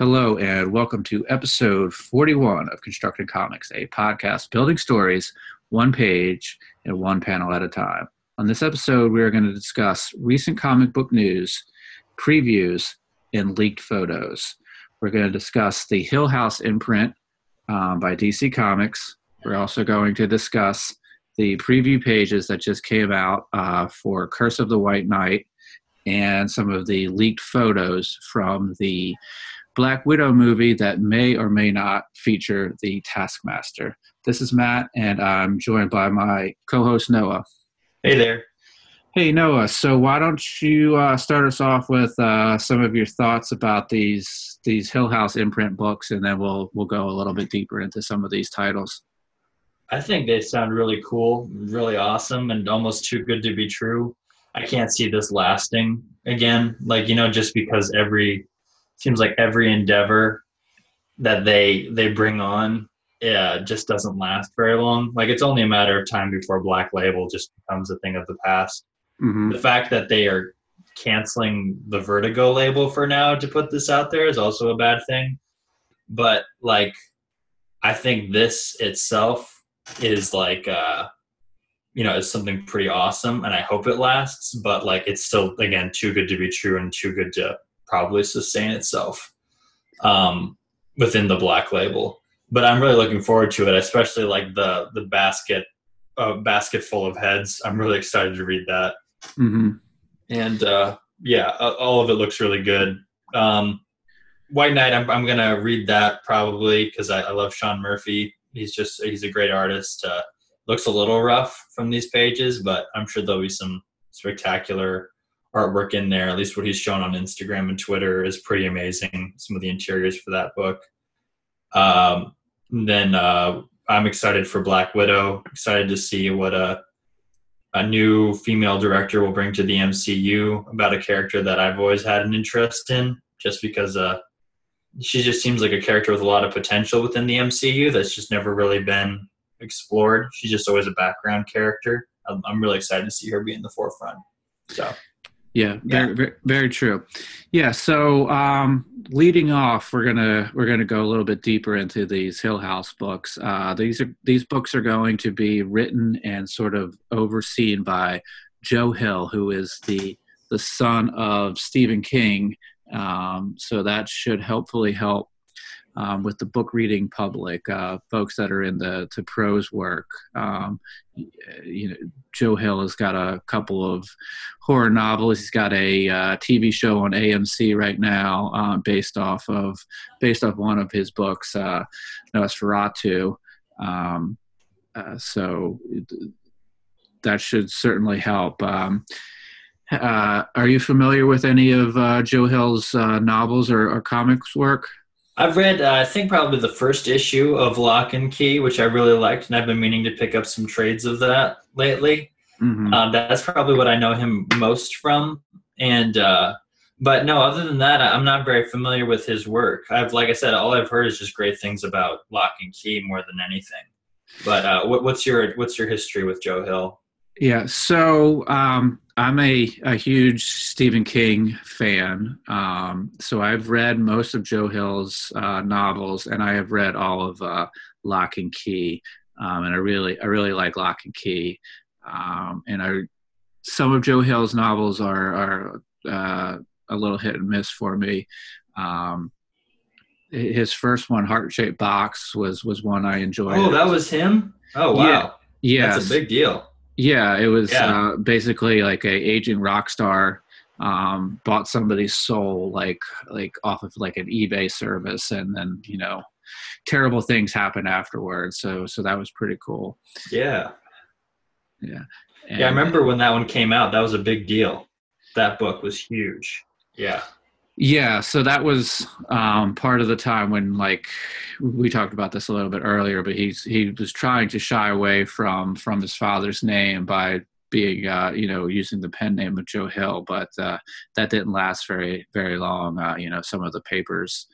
Hello, and welcome to episode 41 of Constructed Comics, a podcast building stories one page and one panel at a time. On this episode, we are going to discuss recent comic book news, previews, and leaked photos. We're going to discuss the Hill House imprint um, by DC Comics. We're also going to discuss the preview pages that just came out uh, for Curse of the White Knight and some of the leaked photos from the Black Widow movie that may or may not feature the Taskmaster. This is Matt, and I'm joined by my co host Noah. Hey there. Hey Noah, so why don't you uh, start us off with uh, some of your thoughts about these these Hill House imprint books, and then we'll we'll go a little bit deeper into some of these titles. I think they sound really cool, really awesome, and almost too good to be true. I can't see this lasting again. Like you know, just because every seems like every endeavor that they they bring on yeah just doesn't last very long. Like it's only a matter of time before black label just becomes a thing of the past. Mm-hmm. the fact that they are canceling the vertigo label for now to put this out there is also a bad thing. But like i think this itself is like uh you know is something pretty awesome and i hope it lasts but like it's still again too good to be true and too good to probably sustain itself um, within the black label. But I'm really looking forward to it, especially like the the basket uh, basket full of heads. I'm really excited to read that. Mm-hmm. And uh, yeah, all of it looks really good. Um, White Knight, I'm, I'm gonna read that probably because I, I, love Sean Murphy. He's just he's a great artist. Uh, looks a little rough from these pages, but I'm sure there'll be some spectacular artwork in there. At least what he's shown on Instagram and Twitter is pretty amazing. Some of the interiors for that book. Um, then uh, I'm excited for Black Widow. Excited to see what a a new female director will bring to the MCU about a character that I've always had an interest in, just because uh, she just seems like a character with a lot of potential within the MCU that's just never really been explored. She's just always a background character. I'm, I'm really excited to see her be in the forefront. So yeah, very. Very, very, true. Yeah. So um, leading off, we're gonna we're gonna go a little bit deeper into these Hill House books. Uh, these are these books are going to be written and sort of overseen by Joe Hill, who is the the son of Stephen King. Um, so that should hopefully help um, with the book reading public, uh, folks that are in the to prose work. Um, you know, Joe Hill has got a couple of horror novels. He's got a uh, TV show on AMC right now, uh, based off of based off one of his books, uh, NOS4A2. Um, uh, so that should certainly help. Um, uh, are you familiar with any of uh, Joe Hill's novels or, or comics work? I've read, uh, I think, probably the first issue of Locke and Key, which I really liked, and I've been meaning to pick up some trades of that lately. Mm-hmm. Uh, that's probably what I know him most from. And, uh, but no, other than that, I'm not very familiar with his work. I've, like I said, all I've heard is just great things about Locke and Key more than anything. But uh, what, what's your what's your history with Joe Hill? Yeah, so um, I'm a, a huge Stephen King fan. Um, so I've read most of Joe Hill's uh, novels, and I have read all of uh, Locke and Key. Um, and I really, I really like Locke and Key. Um, and I, some of Joe Hill's novels are are uh, a little hit and miss for me. Um, his first one, Heart Shaped Box, was was one I enjoyed. Oh, that was him. Oh wow, yeah, that's a big deal. Yeah, it was yeah. Uh, basically like a aging rock star um, bought somebody's soul like like off of like an eBay service, and then you know terrible things happen afterwards. So so that was pretty cool. Yeah, yeah, and, yeah. I remember when that one came out. That was a big deal. That book was huge. Yeah. Yeah, so that was um, part of the time when, like, we talked about this a little bit earlier, but he's he was trying to shy away from from his father's name by being, uh, you know, using the pen name of Joe Hill, but uh, that didn't last very very long. Uh, you know, some of the papers,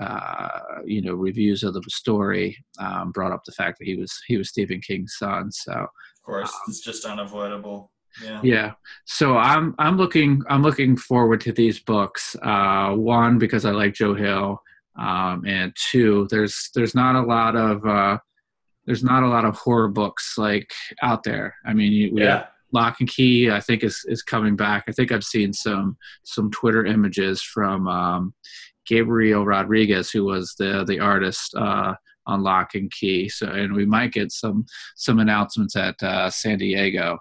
uh, you know, reviews of the story um, brought up the fact that he was he was Stephen King's son. So, of course, um, it's just unavoidable. Yeah. Yeah. So I'm I'm looking I'm looking forward to these books. Uh, one because I like Joe Hill, um, and two there's there's not a lot of uh, there's not a lot of horror books like out there. I mean, you, Yeah. Locke and Key. I think is is coming back. I think I've seen some some Twitter images from um, Gabriel Rodriguez, who was the the artist. Uh, on Locke and Key, so and we might get some some announcements at uh, San Diego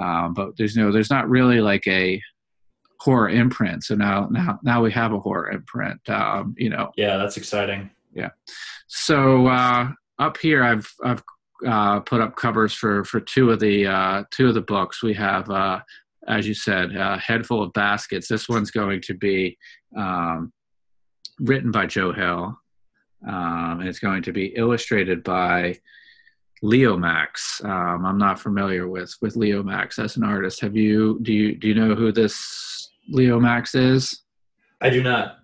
um, but there's no there's not really like a horror imprint. So now now now we have a horror imprint um, you know. Yeah, that's exciting. Yeah. So uh, up here i've i've uh, put up covers for for two of the uh, two of the books. We have uh, as you said a head full of baskets. This one's going to be um, written by joe hill. Um, and it's going to be illustrated by Leomacs. Um, I'm not familiar with with Leomacs as an artist. Have you? Do you do you know who this Leomacs is? I do not.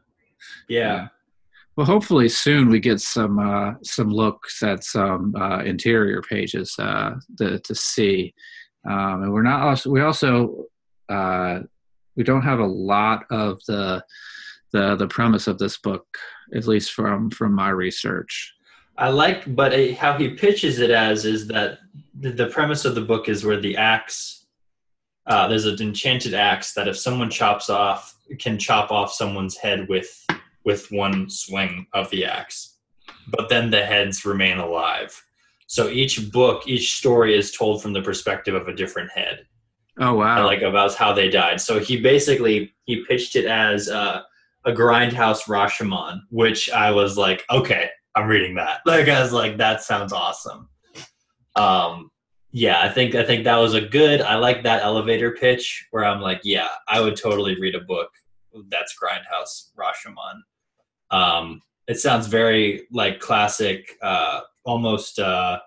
Yeah. Well, hopefully soon we get some uh, some looks at some uh, interior pages uh, to, to see. Um, and we're not also we also uh, we don't have a lot of the the the premise of this book, at least from from my research. I like, but how he pitches it as is that the, the premise of the book is where the axe, uh, there's an enchanted axe that if someone chops off, can chop off someone's head with with one swing of the axe, but then the heads remain alive. So each book, each story is told from the perspective of a different head. Oh wow! like about how they died. So he basically he pitched it as uh, a grindhouse Rashomon, which I was like, okay, I'm reading that. Like I was like, that sounds awesome. Um, yeah, I think I think that was a good. I like that elevator pitch where I'm like, yeah, I would totally read a book that's grindhouse Rashomon. Um, it sounds very like classic, uh, almost. Uh,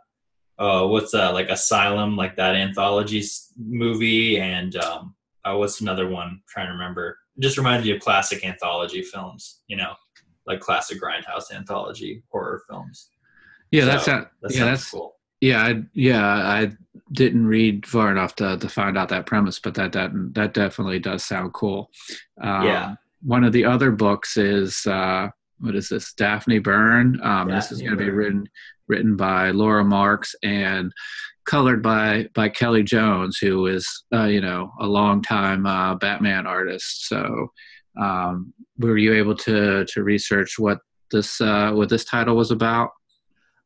uh, what's that like asylum like that anthology movie and um uh, what's another one I'm trying to remember it just reminds me of classic anthology films you know like classic grindhouse anthology horror films yeah, that's So, that. that yeah, that's cool yeah, I, yeah. I didn't read far enough to to find out that premise, but that that that definitely does sound cool. Um, Yeah. One of the other books is uh, what is this? Daphne Byrne. Um, this is going to be written written by Laura Marks and colored by by Kelley Jones, who is uh, you know a longtime uh, Batman artist. So, um, were you able to to research what this uh, what this title was about?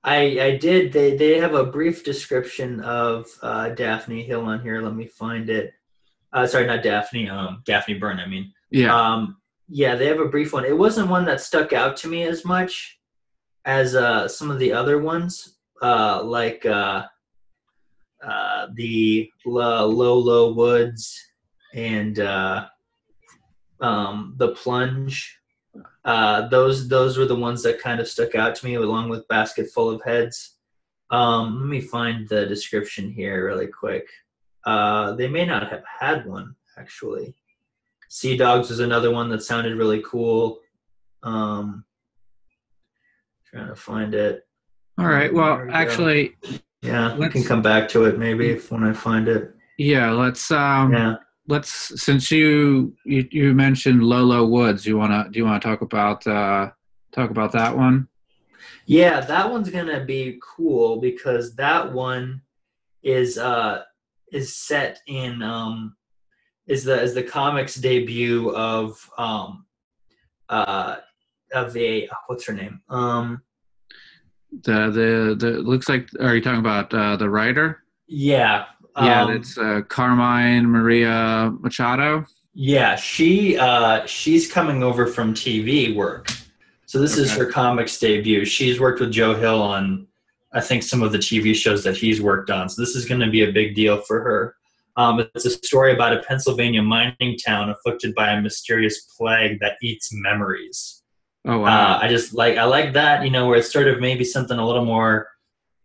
I, I did. They they have a brief description of uh, Daphne Hill on here. Let me find it. Uh, sorry, not Daphne. Um, Daphne Byrne. I mean, Yeah. Um, yeah, they have a brief one. It wasn't one that stuck out to me as much as uh, some of the other ones, uh, like uh, uh, the Low Woods and uh, um, the Plunge. Uh, those those were the ones that kind of stuck out to me, along with Basket Full of Heads. Um, let me find the description here really quick. Uh, they may not have had one actually. Sea Dogs was another one that sounded really cool. Um, trying to find it. All right. Well, we go. actually, Yeah, we can come back to it maybe if when I find it. yeah. Let's um, Yeah. Let's since you you, you mentioned Low Low Woods, you wanna do you wanna talk about uh, talk about that one? Yeah, that one's gonna be cool because that one is uh is set in um is the is the comics debut of um uh of a what's her name um The the the looks like. Are you talking about uh, the writer? yeah yeah, um, it's uh, Carmen Maria Machado. Yeah, she uh, she's coming over from TV work, so this is her comics debut. She's worked with Joe Hill on, I think, some of the TV shows that he's worked on. So this is going to be a big deal for her. Um, it's a story about a Pennsylvania mining town afflicted by a mysterious plague that eats memories. Oh wow. Uh, I just like I like that, you know, where it's sort of maybe something a little more.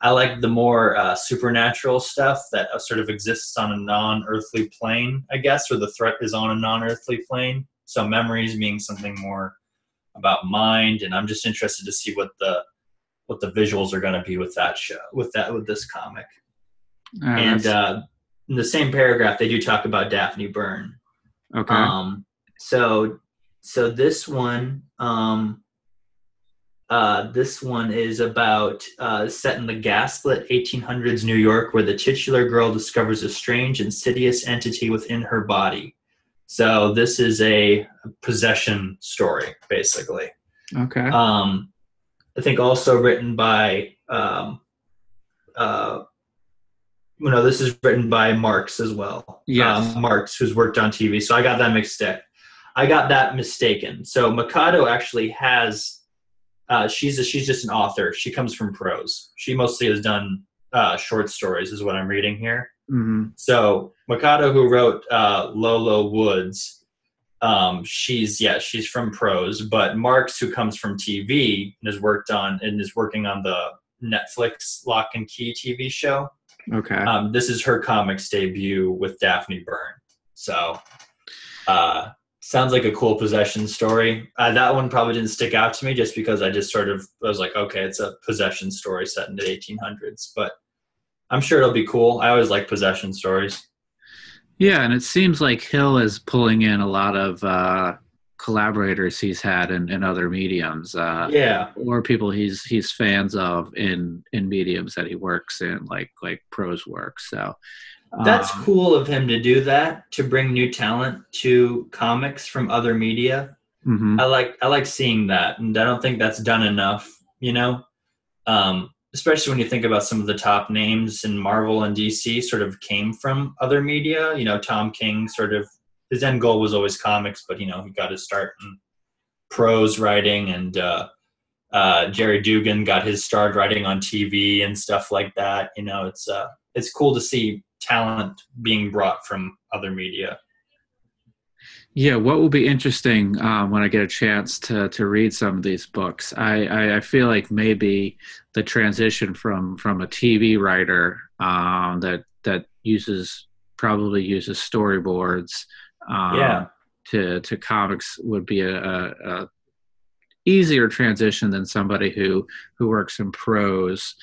I like the more uh, supernatural stuff that uh, sort of exists on a non-earthly plane, I guess, or the threat is on a non-earthly plane. So memories being something more about mind, and I'm just interested to see what the what the visuals are going to be with that show, with that with this comic. Uh, and uh, in the same paragraph, they do talk about Daphne Byrne. Okay. Um, so so this one um, uh, this one is about uh, set in the gaslit 1800s New York, where the titular girl discovers a strange, insidious entity within her body. So this is a possession story, basically. okay. Um, I think also written by, um, uh, you know, this is written by Marks as well. Yeah. Um, Marks, who's worked on TV. So I got that mixed up. I got that mistaken. So Mikado actually has, uh, she's a, she's just an author. She comes from prose. She mostly has done uh, short stories, is what I'm reading here. hmm So Mikado, who wrote uh, Low Low Woods, um, she's yeah, she's from prose. But Marks, who comes from TV and has worked on and is working on the Netflix Locke and Key TV show. Okay. Um, this is her comics debut with Daphne Byrne. So uh, sounds like a cool possession story. Uh, that one probably didn't stick out to me just because I just sort of I was like, okay, it's a possession story set in the 1800s, but I'm sure it'll be cool. I always like possession stories. Yeah, and it seems like Hill is pulling in a lot of uh, collaborators he's had in, in other mediums, uh, Yeah, or people he's he's fans of in in mediums that he works in, like like prose work. So that's um, cool of him to do that to bring new talent to comics from other media. mhm. I like I like seeing that, and I don't think that's done enough. You know, um, especially when you think about some of the top names in Marvel and DC, sort of came from other media. You know, Tom King sort of his end goal was always comics, but you know he got his start in prose writing, and uh, uh, Gerry Duggan got his start writing on TV and stuff like that. You know, it's uh, it's cool to see talent being brought from other media. Yeah, what will be interesting um, when I get a chance to to read some of these books? I, I, I feel like maybe the transition from from a TV writer um, that that uses probably uses storyboards um, Yeah. to to comics would be a, a, a easier transition than somebody who who works in prose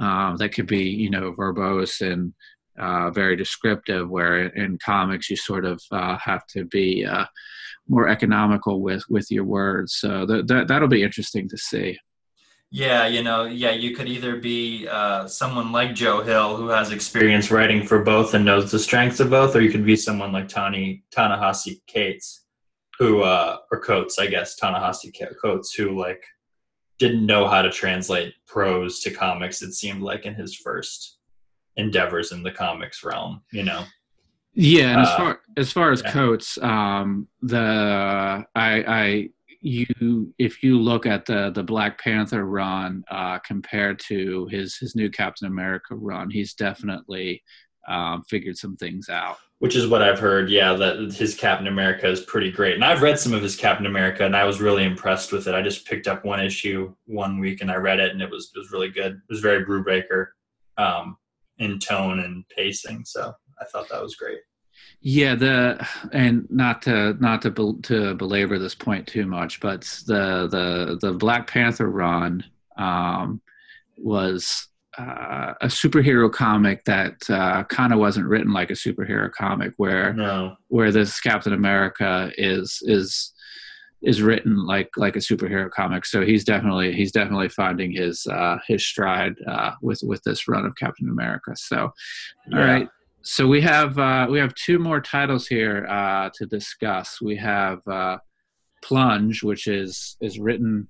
um, that could be you know verbose and uh, very descriptive, where in comics you sort of uh, have to be uh, more economical with with your words. So that that'll be interesting to see. Yeah, you know, yeah, you could either be uh, someone like Joe Hill who has experience writing for both and knows the strengths of both, or you could be someone like Tani Ta-Nehisi Cates, who uh, or Coates, I guess Ta-Nehisi Coates, who like didn't know how to translate prose to comics. It seemed like in his first endeavors in the comics realm, you know. Yeah, and as Uh, far as far as yeah. Coates, um, the I I you if you look at the the Black Panther run uh, compared to his his new Captain America run, he's definitely um, figured some things out. Which is what I've heard, yeah, that his Captain America is pretty great. And I've read some of his Captain America and I was really impressed with it. I just picked up one issue one week and I read it and it was it was really good. It was very Brubaker um, in tone and pacing. So I thought that was great. Yeah, the and not to not to bel- to belabor this point too much, but the the the Black Panther run um, was uh, a superhero comic that uh, kind of wasn't written like a superhero comic, where No. where this Captain America is is is written like like a superhero comic. So he's definitely he's definitely finding his uh, his stride uh, with with this run of Captain America. So all Yeah. right. So we have uh, we have two more titles here uh, to discuss. We have uh, Plunge, which is is written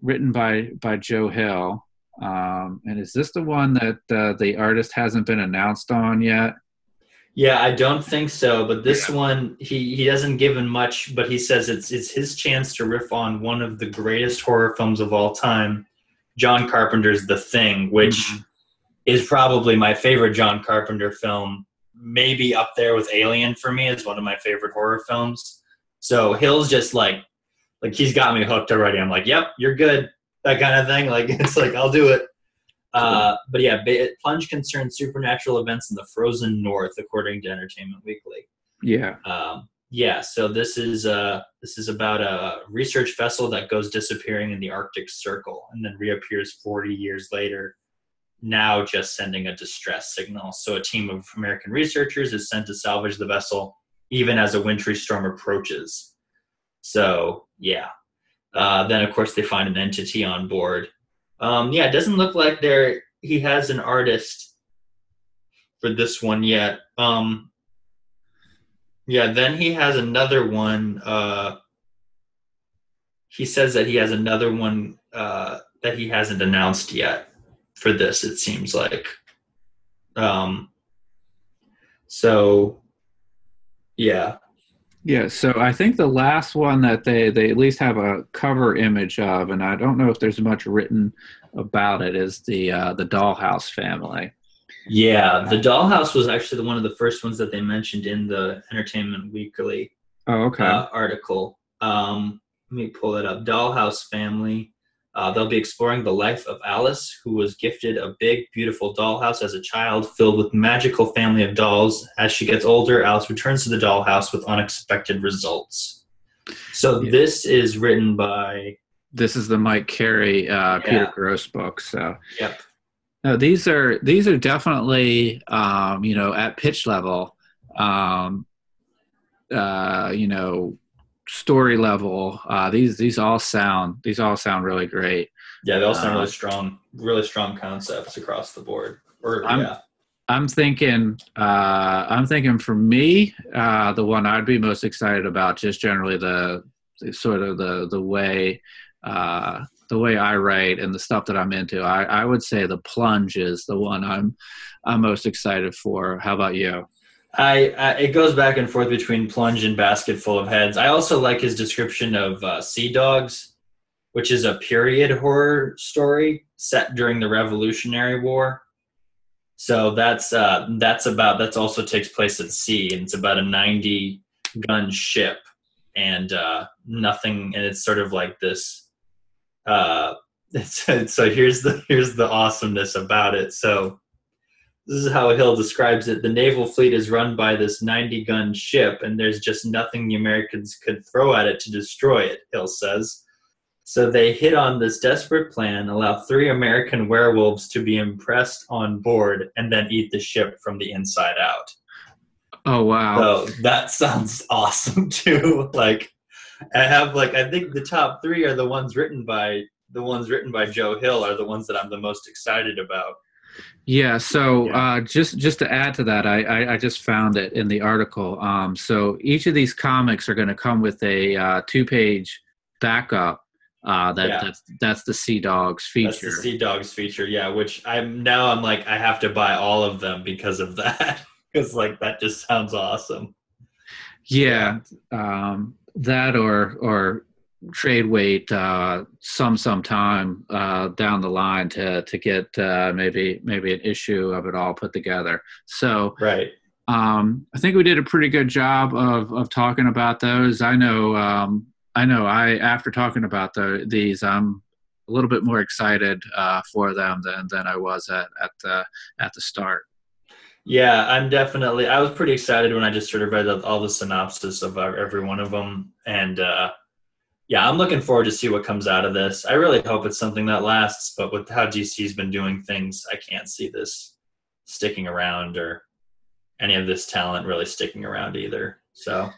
written by by Joe Hill. Um, and is this the one that uh, the artist hasn't been announced on yet? Yeah, I don't think so. But this one, he he doesn't give him much, but he says it's it's his chance to riff on one of the greatest horror films of all time, John Carpenter's The Thing, which Mhm. is probably my favorite John Carpenter film. Maybe up there with Alien for me is one of my favorite horror films. So Hill's just like like he's got me hooked already. I'm like, yep, you're good, that kind of thing. Like it's like I'll do it. Uh, but yeah, Plunge concerns supernatural events in the frozen north, according to Entertainment Weekly. Yeah. Um, yeah, so this is uh, this is about a research vessel that goes disappearing in the Arctic Circle and then reappears 40 years later now just sending a distress signal. So a team of American researchers is sent to salvage the vessel even as a wintry storm approaches. So yeah. Uh, then of course they find an entity on board. Um, yeah, it doesn't look like there he has an artist for this one yet. Um, yeah, then he has another one. Uh, he says that he has another one uh, that he hasn't announced yet for this. It seems like. Um, so, yeah. Yeah, so I think the last one that they they at least have a cover image of, and I don't know if there's much written about it, is the uh, the Dollhouse family. Yeah, the Dollhouse was actually the, one of the first ones that they mentioned in the Entertainment Weekly oh, okay. uh, article. Um, let me pull it up. Dollhouse family. Uh, they'll be exploring the life of Alice, who was gifted a big, beautiful dollhouse as a child, filled with magical family of dolls. As she gets older, Alice returns to the dollhouse with unexpected results. So yeah. this is written by. This is the Mike Carey, uh, yeah. Peter Gross book. So. Yep. No, these are these are definitely um, you know at pitch level, um, uh, you know story level. Uh, these these all sound these all sound really great. Yeah, they all sound really uh, strong, really strong concepts across the board. Or I'm, yeah. I'm thinking uh, I'm thinking for me, uh, the one I'd be most excited about, just generally the, the sort of the the way uh, the way I write and the stuff that I'm into. I, I would say the plunge is the one I'm I'm most excited for. How about you? I, I, it goes back and forth between plunge and basket full of heads. I also like his description of uh, Sea Dogs, which is a period horror story set during the Revolutionary War. So that's uh, that's about that's also takes place at sea, and it's about a ninety gun ship, and uh, nothing, and it's sort of like this. Uh, so here's the here's the awesomeness about it. So this is how Hill describes it. The naval fleet is run by this 90 gun ship, and there's just nothing the Americans could throw at it to destroy it, Hill says. So they hit on this desperate plan, allow three American werewolves to be impressed on board, and then eat the ship from the inside out. Oh wow. So that sounds awesome too. like I have like I think the top three are the ones written by the ones written by Joe Hill are the ones that I'm the most excited about. Yeah. So. Uh, just just to add to that, I, I, I just found it in the article. Um, so each of these comics are going to come with a uh, two page backup. Uh, that yeah. that's that's the Sea Dogs feature. That's the Sea Dogs feature. Yeah. Which I'm now I'm like I have to buy all of them because of that. Because like that just sounds awesome. Yeah. Um, that or or trade wait uh, some some time uh, down the line to to get uh, maybe maybe an issue of it all put together. So right. Um, I think we did a pretty good job of of talking about those. I know um, I know I after talking about the, these I'm a little bit more excited uh, for them than than I was at at the at the start. Yeah, I'm definitely. I was pretty excited when I just sort of read all the synopsis of every one of them, and uh, yeah, I'm looking forward to see what comes out of this. I really hope it's something that lasts, but with how DC's been doing things, I can't see this sticking around or any of this talent really sticking around either. So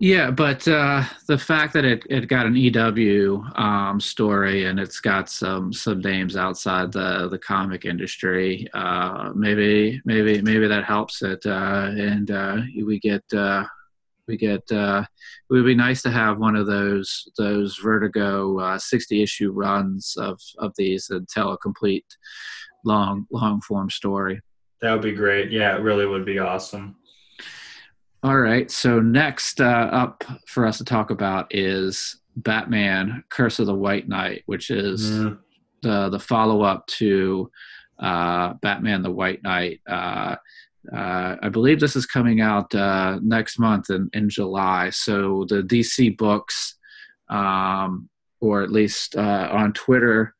yeah, but uh, the fact that it, it got an EW um, story and it's got some some names outside the the comic industry, uh, maybe maybe maybe that helps it, uh, and uh, we get uh, we get uh, it would be nice to have one of those those vertigo uh, 60 issue runs of of these and tell a complete long long form story. That would be great. Yeah it really would be awesome. All right so next uh, up for us to talk about is batman curse of the white knight which is mm. the the follow-up to uh, batman the white knight uh, uh, I believe this is coming out uh, next month in, in July. So the DC books, um, or at least uh, on Twitter,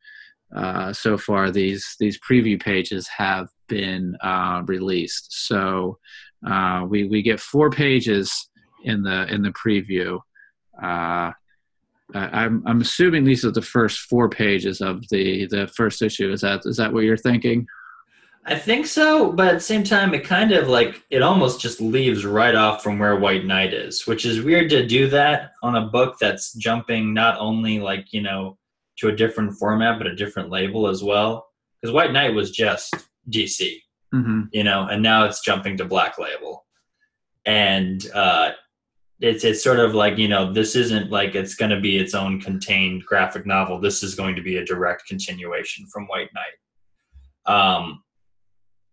uh, so far these these preview pages have been uh, released. So uh, we we get four pages in the in the preview. I'm I'm assuming these are the first four pages of the the first issue. Is that is that what you're thinking? I think so, but at the same time, it kind of like it almost just leaves right off from where White Knight is, which is weird to do that on a book that's jumping not only like you know to a different format but a different label as well. Because White Knight was just DC, hmm you know, and now it's jumping to Black Label, and uh, it's it's sort of like you know this isn't like it's going to be its own contained graphic novel. This is going to be a direct continuation from White Knight. Um,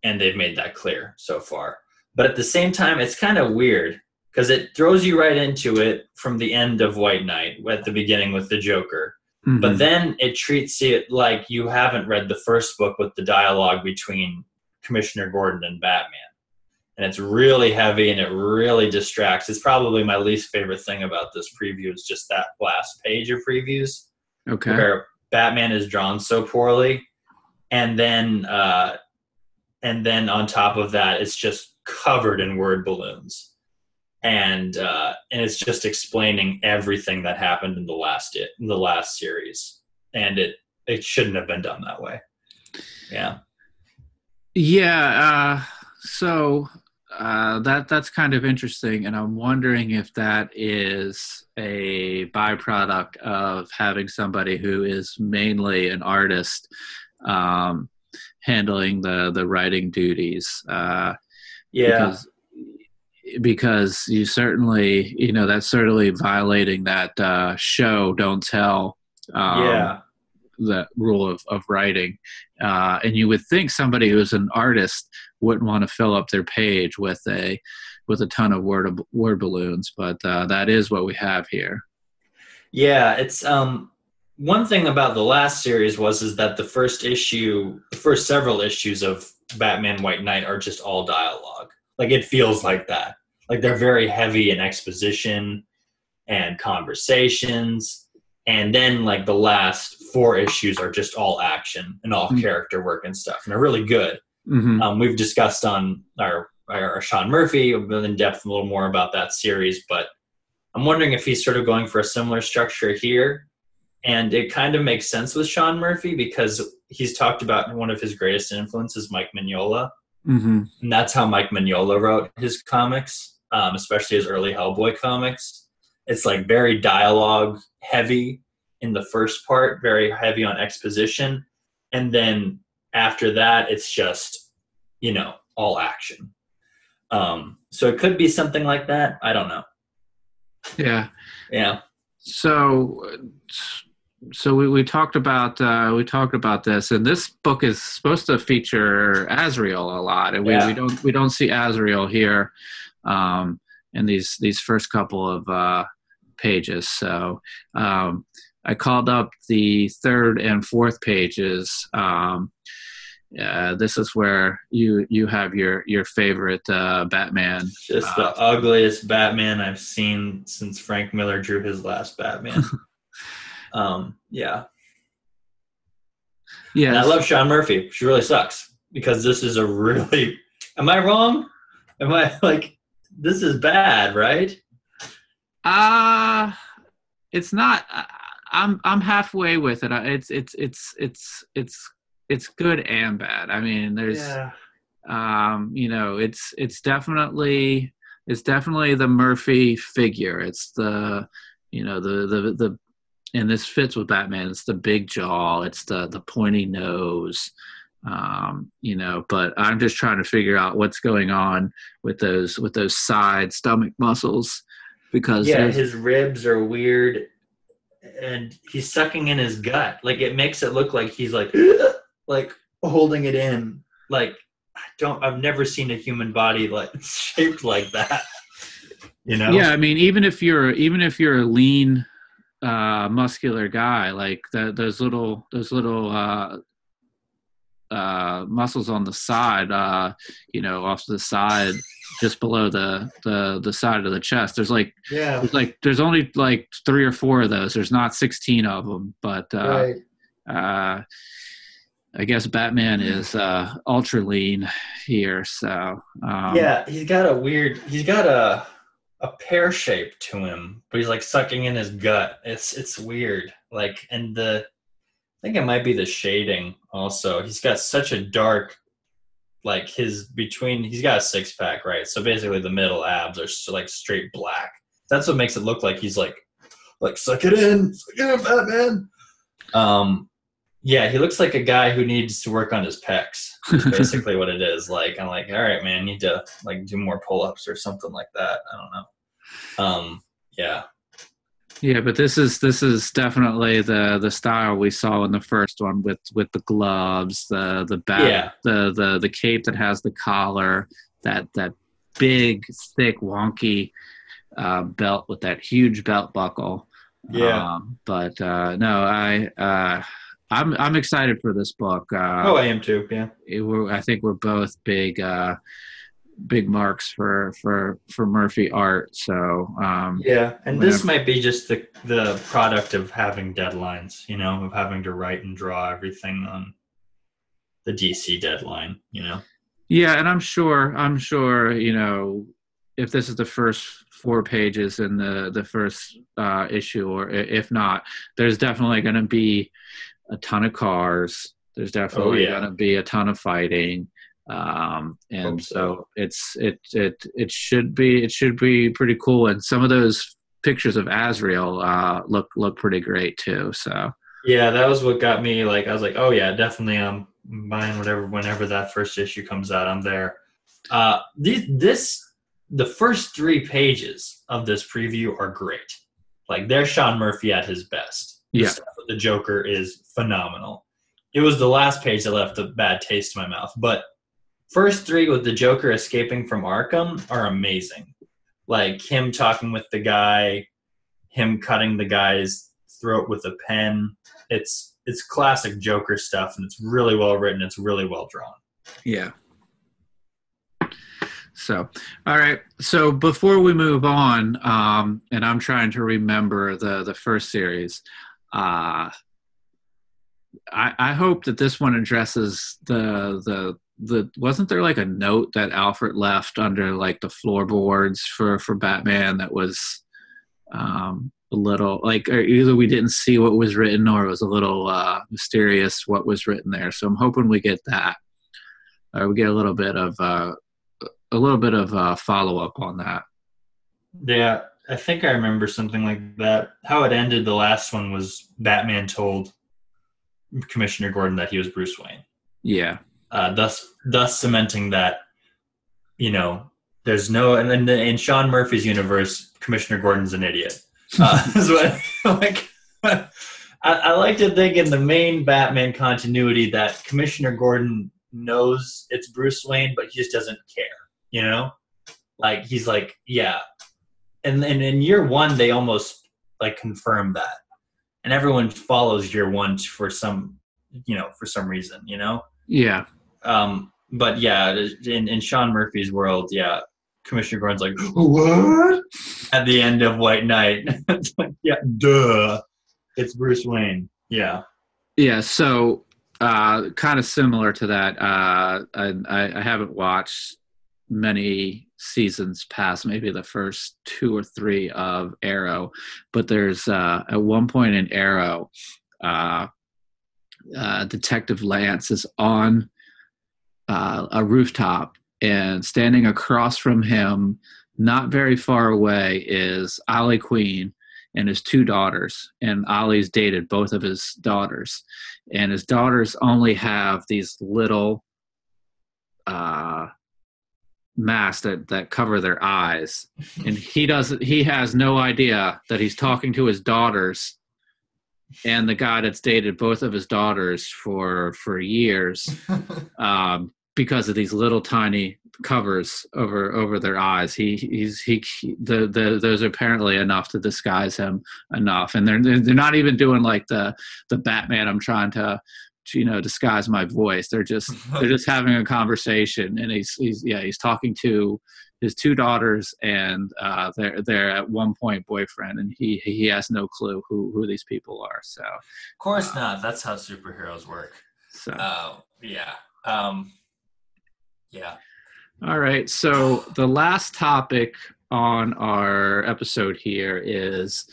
and they've made that clear so far. But at the same time, it's kind of weird because it throws you right into it from the end of White Knight at the beginning with the Joker. Mm-hmm. But then it treats it like you haven't read the first book with the dialogue between Commissioner Gordon and Batman. And it's really heavy and it really distracts. It's probably my least favorite thing about this preview is just that last page of previews okay. where Batman is drawn so poorly, and then uh, and then on top of that, it's just covered in word balloons, and uh, and it's just explaining everything that happened in the last it in the last series, and it it shouldn't have been done that way. Yeah, Yeah. Uh, so uh, that that's kind of interesting, and I'm wondering if that is a byproduct of having somebody who is mainly an artist um, handling the the writing duties. Uh, yeah, Because, because you certainly, you know, that's certainly violating that uh, show don't tell. Um, yeah, the rule of, of writing. Uh, and you would think somebody who's an artist wouldn't want to fill up their page with a with a ton of word word balloons, but uh, that is what we have here. yeah. It's um one thing about the last series was is that the first issue, the first several issues of Batman White Knight are just all dialogue. Like it feels like that. Like they're very heavy in exposition and conversations. And then like the last four issues are just all action and all Mm. character work and stuff. And they're really good. hmm Um, we've discussed on our, our, Sean Murphy in depth a little more about that series, but I'm wondering if he's sort of going for a similar structure here. And it kind of makes sense with Sean Murphy because he's talked about one of his greatest influences, Mike Mignola. hmm And that's how Mike Mignola wrote his comics, um, especially his early Hellboy comics. It's like very dialogue heavy in the first part, very heavy on exposition. And then after that, it's just, you know, all action. Um, so it could be something like that. I don't know. Yeah. Yeah. So, so we, we talked about uh, we talked about this, and this book is supposed to feature Azrael a lot, and we, Yeah. we don't we don't see Azrael here um, in these these first couple of uh, pages. So um, I called up the third and fourth pages. Um, uh, this is where you you have your your favorite uh, Batman. Just the ugliest Batman I've seen since Frank Miller drew his last Batman. um, yeah. Yeah, And I love Sean Murphy. She really sucks because this is a really. Am I wrong? Am I like this is bad, right? Uh it's not. I- I'm I'm halfway with it. It's it's it's it's it's it's good and bad. I mean, there's Yeah. um, you know, it's it's definitely it's definitely the Murphy figure. It's the you know the the the and this fits with Batman. It's the big jaw. It's the the pointy nose. Um, you know, but I'm just trying to figure out what's going on with those with those side stomach muscles because Yeah, his ribs are weird, and he's sucking in his gut. Like it makes it look like he's like like holding it in. Like I don't. I've never seen a human body like shaped like that. You know? yeah i mean even if you're even if you're a lean uh muscular guy like the, those little those little uh uh muscles on the side uh you know off to the side just below the the the side of the chest there's like Yeah. there's like there's only like three or four of those there's not 16 of them but uh Right. uh i guess batman is uh ultra lean here so um yeah, he's got a weird. He's got a a pear shape to him, but he's like sucking in his gut. It's it's weird. Like, and the I think it might be the shading also. He's got such a dark like his between he's got a six pack, right? So basically the middle abs are like straight black. That's what makes it look like he's like like suck it in, suck it in, Batman. Um, yeah, he looks like a guy who needs to work on his pecs. Basically, what it is. Like I'm like, all right, man, need to like do more pull ups or something like that. I don't know. Um, yeah, yeah, but this is this is definitely the the style we saw in the first one with with the gloves, the the bat, yeah. the the the cape that has the collar, that that big thick wonky uh, belt with that huge belt buckle. Yeah, um, but uh, no, I uh, I'm I'm excited for this book. Uh, oh, I am too. Yeah, it, I think we're both big uh, big marks for for for Murphy art. So um, yeah, and this might be just the the product of having deadlines. You know, of having to write and draw everything on the DC deadline. You know. Yeah, and I'm sure I'm sure you know if this is the first four pages in the the first uh, issue, or if not, there's definitely going to be a ton of cars. There's definitely oh, yeah. going to be a ton of fighting um, and so. so. it's it it it should be it should be pretty cool and some of those pictures of Azrael uh, look look pretty great too so yeah that was what got me like i was like oh yeah definitely i'm buying whatever whenever that first issue comes out i'm there uh these this the first three pages of this preview are great like there's sean murphy at his best the yeah the joker is phenomenal it was the last page that left a bad taste in my mouth but first three with the Joker escaping from Arkham are amazing. Like him talking with the guy, him cutting the guy's throat with a pen. It's it's classic Joker stuff, and it's really well written. It's really well drawn. Yeah. So, all right. So before we move on, um, and I'm trying to remember the the first series. Uh, I, I hope that this one addresses the the the wasn't there like a note that Alfred left under like the floorboards for for Batman that was um, a little like either we didn't see what was written or it was a little uh, mysterious what was written there. So I'm hoping we get that. Or we get a little bit of uh, a little bit of uh, follow up on that. Yeah, I think I remember something like that. How it ended the last one was Batman told Commissioner Gordon that he was Bruce Wayne. Yeah uh, thus thus cementing that you know there's no and then in Sean Murphy's universe, Commissioner Gordon's an idiot. Uh, what, like, I, I like to think in the main Batman continuity that Commissioner Gordon knows it's Bruce Wayne, but he just doesn't care. You know, like he's like, yeah. And and in year one, they almost like confirm that, and everyone follows year one for some, you know, for some reason. You know. Yeah. Um, but yeah, in, in Sean Murphy's world, yeah, Commissioner Gordon's like, what? At the end of White Knight. like, yeah, duh. It's Bruce Wayne. Yeah. Yeah, so uh, kind of similar to that. Uh, I, I haven't watched many seasons past maybe the first two or three of Arrow, but there's uh, at one point in Arrow, uh, uh, Detective Lance is on uh, a rooftop, and standing across from him, not very far away, is Ollie Queen and his two daughters. And Ollie's dated both of his daughters, and his daughters only have these little uh, masks that, that cover their eyes, and he doesn't. He has no idea that he's talking to his daughters and the guy that's dated both of his daughters for for years um, because of these little tiny covers over over their eyes. He he's he, he the, the those are apparently enough to disguise him enough, and they're they're not even doing like the the Batman. I'm trying to you know disguise my voice. They're just they're just having a conversation, and he's he's yeah he's talking to his two daughters and uh, they're they're at one point boyfriend, and he he has no clue who who these people are. So of course uh, not. That's how superheroes work. So uh, yeah. Um, yeah. All right. So the last topic on our episode here is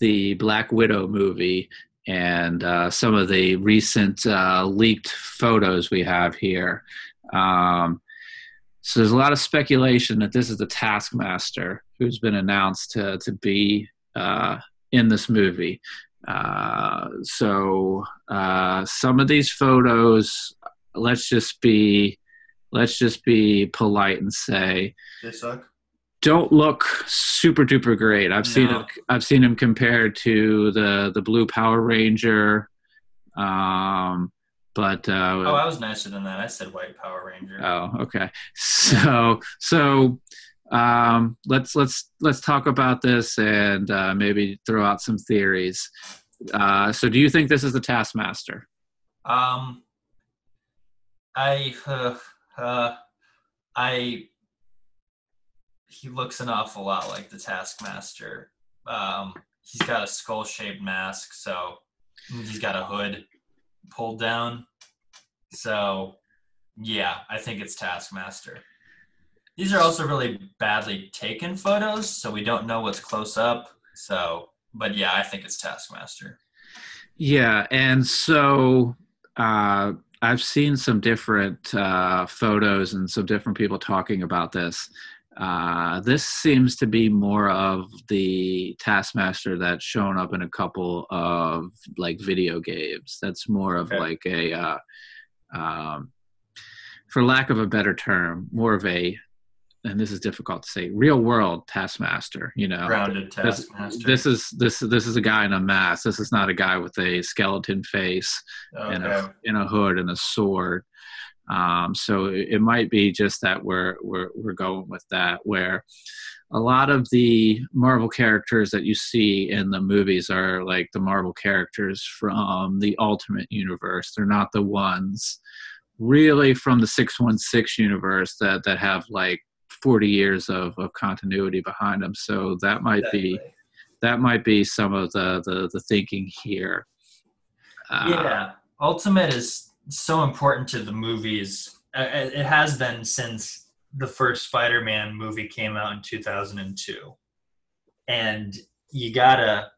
the Black Widow movie and uh, some of the recent uh, leaked photos we have here. Um, so there's a lot of speculation that this is the Taskmaster who's been announced to to be uh, in this movie. Uh, so uh, some of these photos, let's just be let's just be polite and say They suck. Don't look super duper great. I've seen No. him, I've seen him compared to the the blue Power Ranger, um, but uh, Oh, I was nicer than that. I said white Power Ranger. Oh, okay. So so um, let's let's let's talk about this and uh, maybe throw out some theories. Uh, so, do you think this is the Taskmaster? Um, I, uh, uh, I, he looks an awful lot like the Taskmaster. Um, he's got a skull-shaped mask, so he's got a hood pulled down. So, yeah, I think it's Taskmaster. These are also really badly taken photos, so we don't know what's close up. So, but yeah, I think it's Taskmaster. Yeah, and so uh, I've seen some different uh, photos and some different people talking about this. Uh, this seems to be more of the Taskmaster that's shown up in a couple of like video games. That's more of Okay. like a, uh, um, for lack of a better term, more of a, and this is difficult to say, real world Taskmaster. You know, Grounded this, Taskmaster. this is this this is a guy in a mask. This is not a guy with a skeleton face and a in a hood and a sword. Um, so it, it might be just that we're we're we're going with that. Where a lot of the Marvel characters that you see in the movies are like the Marvel characters from the Ultimate Universe. They're not the ones really from the 616 universe that that have like 40 years of, of continuity behind them so that might be that might be some of the the, the thinking here uh, yeah ultimate is so important to the movies. Uh, it it has been since the first spider-man movie came out in 2002 and you gotta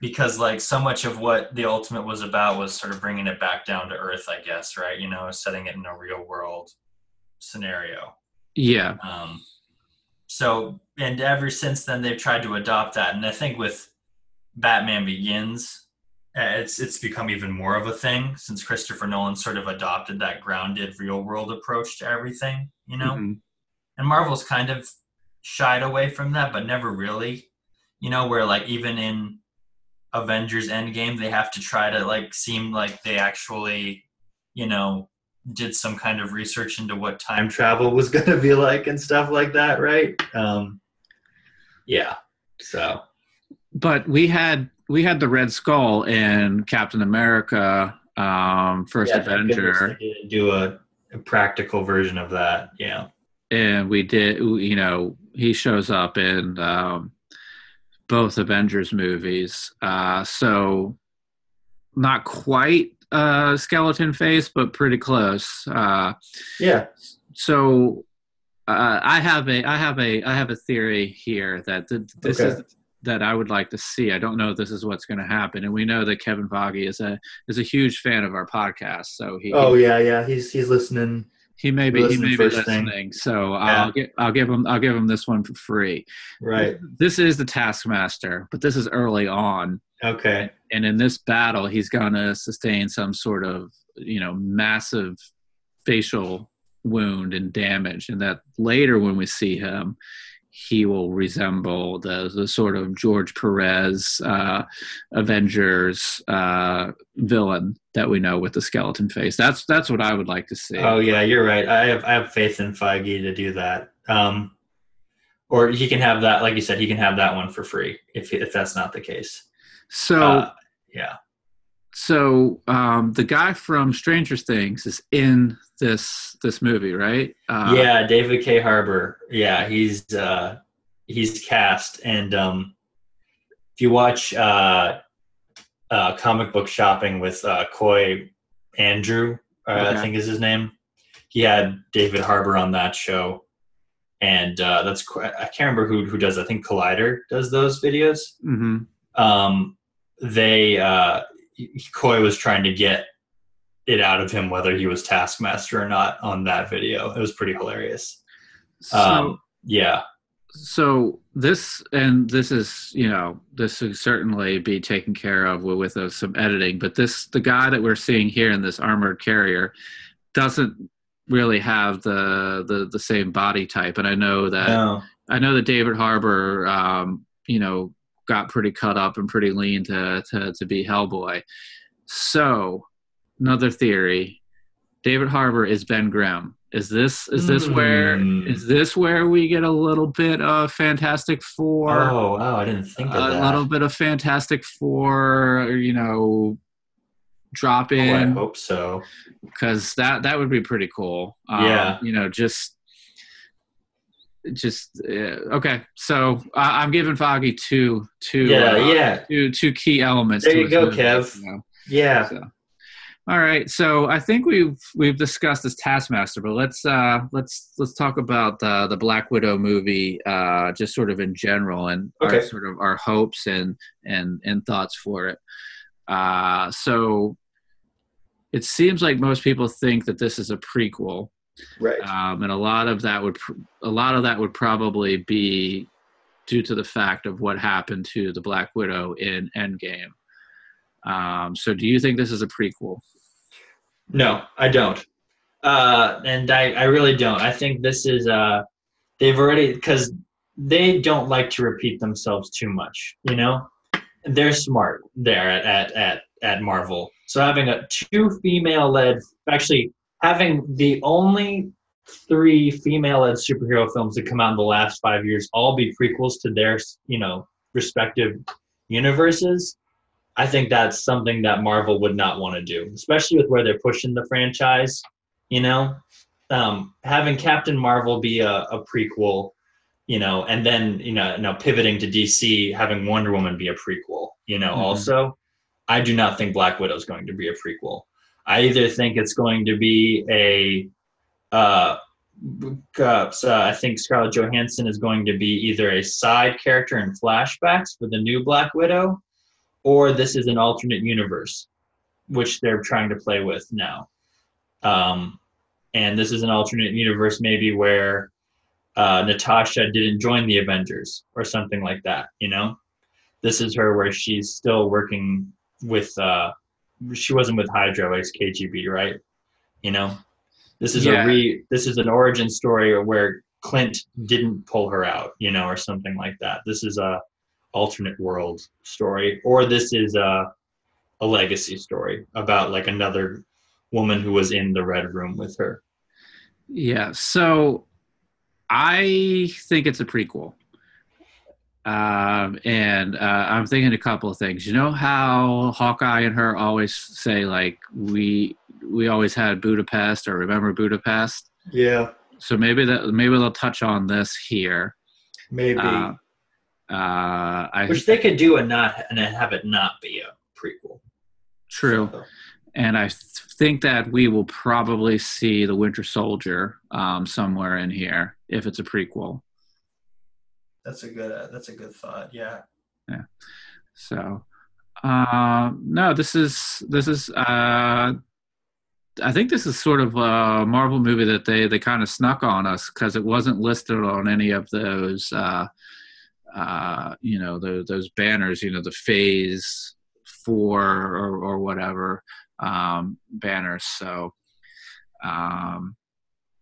because like so much of what the ultimate was about was sort of bringing it back down to earth i guess right? You know setting it in a real world scenario. Yeah. Um, so, and ever since then, they've tried to adopt that. And I think with Batman Begins, uh, it's it's become even more of a thing since Christopher Nolan sort of adopted that grounded, real world approach to everything. You know, Mhm. and Marvel's kind of shied away from that, but never really. You know, where like even in Avengers Endgame, they have to try to like seem like they actually, you know, did some kind of research into what time travel was going to be like and stuff like that, right? Um, yeah. So but we had we had the red skull in captain america um first Yeah, avenger do a, a practical version of that. Yeah. and we did you know he shows up in um both avengers movies uh so not quite uh skeleton face but pretty close uh Yeah. so uh, I have a I have a I have a theory here that th- this Okay. is that I would like to see. I don't know if this is what's going to happen, and we know that Kevin Feige is a is a huge fan of our podcast, so he Oh yeah, yeah. He's he's listening. he may be he may be first thing. listening. So Yeah. I'll get I'll give him I'll give him this one for free. Right. This is the Taskmaster, but this is early on, Okay. and in this battle, he's going to sustain some sort of you know massive facial wound and damage, and that later when we see him, he will resemble the the sort of George Perez uh, Avengers uh, villain that we know with the skeleton face. That's that's what I would like to see. Oh yeah, you're right. I have I have faith in Feige to do that. Um, or he can have that, like you said, he can have that one for free if if that's not the case. so. Uh, yeah. So um, the guy from Stranger Things is in this this movie, right? Uh, yeah, David K. Harbour. Yeah, he's uh, he's cast, and um, if you watch uh, uh, comic book shopping with uh, Coy Jandreau, uh, Okay. I think is his name. He had David Harbour on that show, and uh, that's I can't remember who who does. I think Collider does those videos. hmm Um, they uh, Coy was trying to get it out of him whether he was Taskmaster or not on that video. It was pretty hilarious. So, Um, yeah. so this and this is you know this would certainly be taken care of with, with uh, some editing but this the guy that we're seeing here in this armored carrier doesn't really have the the, the same body type and i know that No. i know that david harbour um you know got pretty cut up and pretty lean to to, to be hellboy so another theory david harbour is ben grimm is this is this where Hmm. is this where we get a little bit of Fantastic Four? Oh wow, I didn't think of a that. A little bit of Fantastic Four, you know, drop oh, I in hope so. because that that would be pretty cool. Um, Yeah. you know, just just uh, okay. So I I'm giving Feige two two Yeah, uh, yeah. two two key elements. There you go, movie, Kev. you know. Yeah. So, all right. So I think we've we've discussed this Taskmaster, but let's uh, let's let's talk about uh, the Black Widow movie, uh, just sort of in general, and our sort of our hopes and and and thoughts for it. Uh, so it seems like most people think that this is a prequel, Right. um, and a lot of that would pr- a lot of that would probably be due to the fact of what happened to the Black Widow in Endgame. Um, so, do you think this is a prequel? No, I don't. Uh, and I, I really don't. I think this is uh, they've already because they don't like to repeat themselves too much. You know, they're smart there at at at, at Marvel. So having a two female-led, actually having the only three female-led superhero films that come out in the last five years all be prequels to their you know respective universes. I think that's something that Marvel would not want to do, especially with where they're pushing the franchise. You know, um, having Captain Marvel be a, a prequel, you know, and then you know, now pivoting to DC, having Wonder Woman be a prequel. You know, Mhm. also, I do not think Black Widow is going to be a prequel. I either think it's going to be a uh, uh, I think Scarlett Johansson is going to be either a side character in flashbacks for the new Black Widow, or this is an alternate universe, which they're trying to play with now. Um, and this is an alternate universe, maybe where uh, Natasha didn't join the Avengers or something like that. You know, this is her where she's still working with. Uh, she wasn't with Hydra, it's KGB, right? You know, this is Yeah. a re. This is an origin story where Clint didn't pull her out, you know, or something like that. This is a alternate world story, or this is a a legacy story about like another woman who was in the red room with her. Yeah. So I think it's a prequel. Um, and uh, I'm thinking a couple of things. You know how Hawkeye and her always say like we we always had Budapest or remember Budapest. Yeah, So maybe that maybe they'll touch on this here. maybe. Uh, uh, I Which they could do and not and have it not be a prequel. true. So, and I th- think that we will probably see the Winter Soldier um, somewhere in here if it's a prequel. That's a good. Uh, that's a good thought. Yeah. Yeah. So, uh, no, this is this is. Uh, I think this is sort of a Marvel movie that they they kind of snuck on us because it wasn't listed on any of those. Uh, uh, you know, those those banners. You know, the Phase Four or or whatever um, banners. So. Um,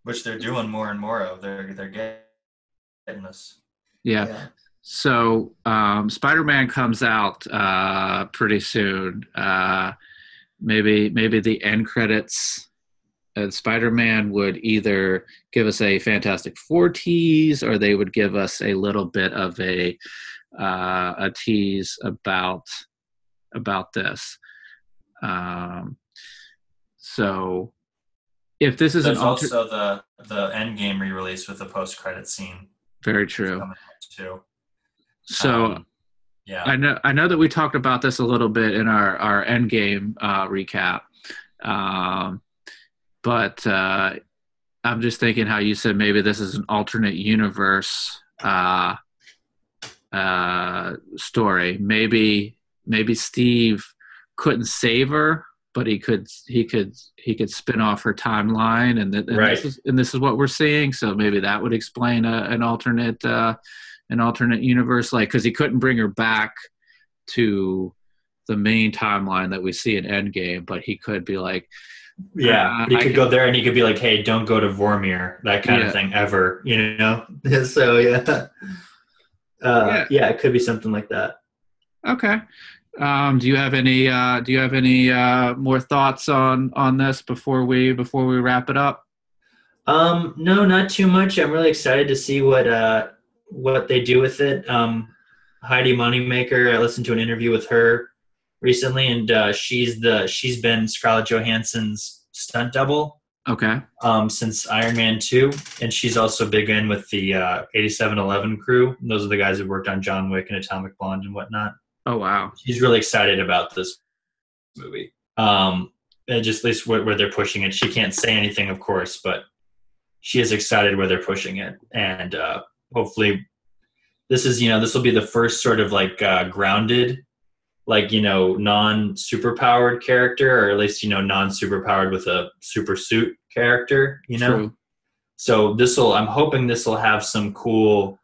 Which they're doing more and more of. They're they're getting us. Yeah. So um, Spider-Man comes out uh, pretty soon. Uh, maybe maybe the end credits. And Spider-Man would either give us a Fantastic Four tease, or they would give us a little bit of a uh, a tease about about this. Um, so, if this is There's an alter, also the the end game re-release with the post credit scene. Very true. too. So. Um, Yeah. I know I know that we talked about this a little bit in our our Endgame uh, recap, um, but uh, I'm just thinking how you said maybe this is an alternate universe uh, uh, story. Maybe maybe Steve couldn't save her but he could he could he could spin off her timeline, and, th- and Right. this is and this is what we're seeing. So maybe that would explain a, an alternate uh, an alternate universe, like because he couldn't bring her back to the main timeline that we see in Endgame, but he could be like, Yeah, Uh, he could can- go there and he could be like, "Hey, don't go to Vormir," that kind Yeah. of thing ever, you know. so yeah, uh, Yeah. yeah. it could be something like that. Okay. Um, do you have any uh, Do you have any uh, more thoughts on on this before we before we wrap it up? Um, no, not too much. I'm really excited to see what uh what they do with it. Um, Heidi Moneymaker, I listened to an interview with her recently, and uh, she's the she's been Scarlett Johansson's stunt double Okay. um, since Iron Man 2, and she's also big in with the uh, 8711 crew. Those are the guys who worked on John Wick and Atomic Blonde and whatnot. Oh wow. She's really excited about this movie. Um, and just at least where, where they're pushing it. She can't say anything, of course, but she is excited where they're pushing it, and uh, hopefully, this is you know this will be the first sort of like uh, grounded, like you know non superpowered character, or at least you know non superpowered with a super suit character. You know, True. so this will i'm hoping this will have some cool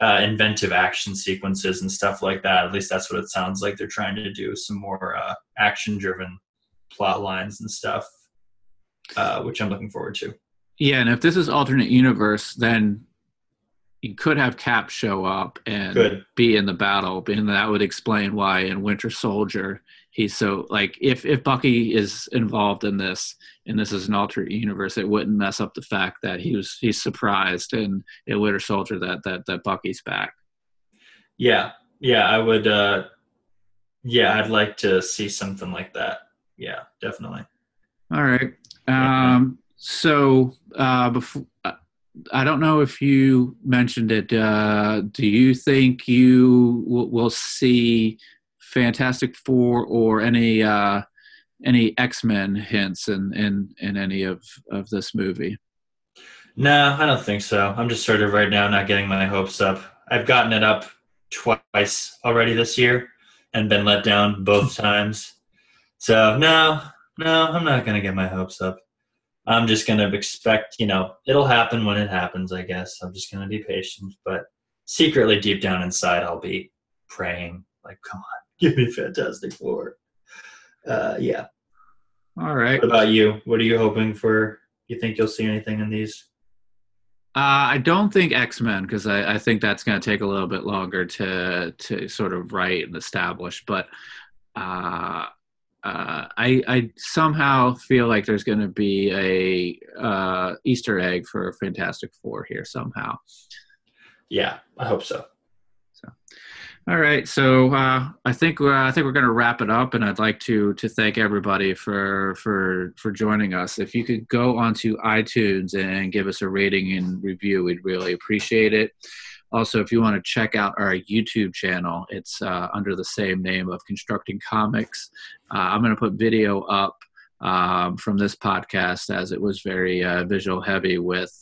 uh, inventive action sequences and stuff like that. At least that's what it sounds like they're trying to do some more uh, action driven plot lines and stuff uh, which i'm looking forward to. Yeah, and if this is alternate universe, then you could have Cap show up and good. be in the battle, and that would explain why in Winter Soldier he's so like if if Bucky is involved in this and this is an alternate universe, it wouldn't mess up the fact that he was he's surprised in in Winter Soldier that that that Bucky's back. yeah yeah i would uh yeah i'd like to see something like that yeah definitely All right. Um, so uh, before, I don't know if you mentioned it. Uh, do you think you will, will see Fantastic Four or any uh, any X Men hints in, in in any of of this movie? No, I don't think so. I'm just sort of right now not getting my hopes up. I've gotten it up twice already this year and been let down both times. So no, no, I'm not gonna get my hopes up. I'm just gonna expect, you know, it'll happen when it happens, I guess. I'm just gonna be patient, but secretly deep down inside I'll be praying, like, come on, give me Fantastic Four. Uh yeah. All right. What about you? What are you hoping for? You think you'll see anything in these? Uh, I don't think X Men because I, I think that's going to take a little bit longer to to sort of write and establish. But uh, uh, I I somehow feel like there's going to be a uh, Easter egg for Fantastic Four here somehow. Yeah, I hope so. All right, so uh, I think uh, I think we're going to wrap it up, and I'd like to to thank everybody for for for joining us. If you could go onto iTunes and give us a rating and review, we'd really appreciate it. Also, if you want to check out our YouTube channel, it's uh, under the same name of Constructing Comics. Uh, I'm going to put video up um, from this podcast as it was very uh, visual heavy with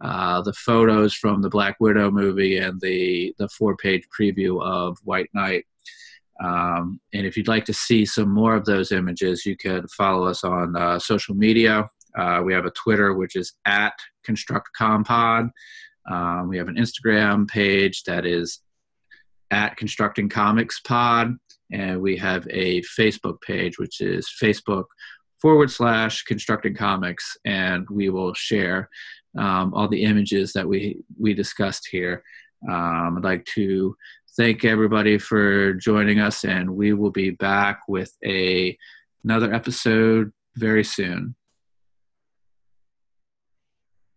uh, the photos from the Black Widow movie and the the four page preview of White Knight. Um, and if you'd like to see some more of those images, you can follow us on uh, social media. Uh, we have a Twitter, which is at ConstructCompod. Um, we have an Instagram page that is at Constructing Comics Pod, and we have a Facebook page, which is Facebook forward slash Constructing Comics, and we will share um, all the images that we we discussed here. Um, I'd like to thank everybody for joining us, and we will be back with a another episode very soon.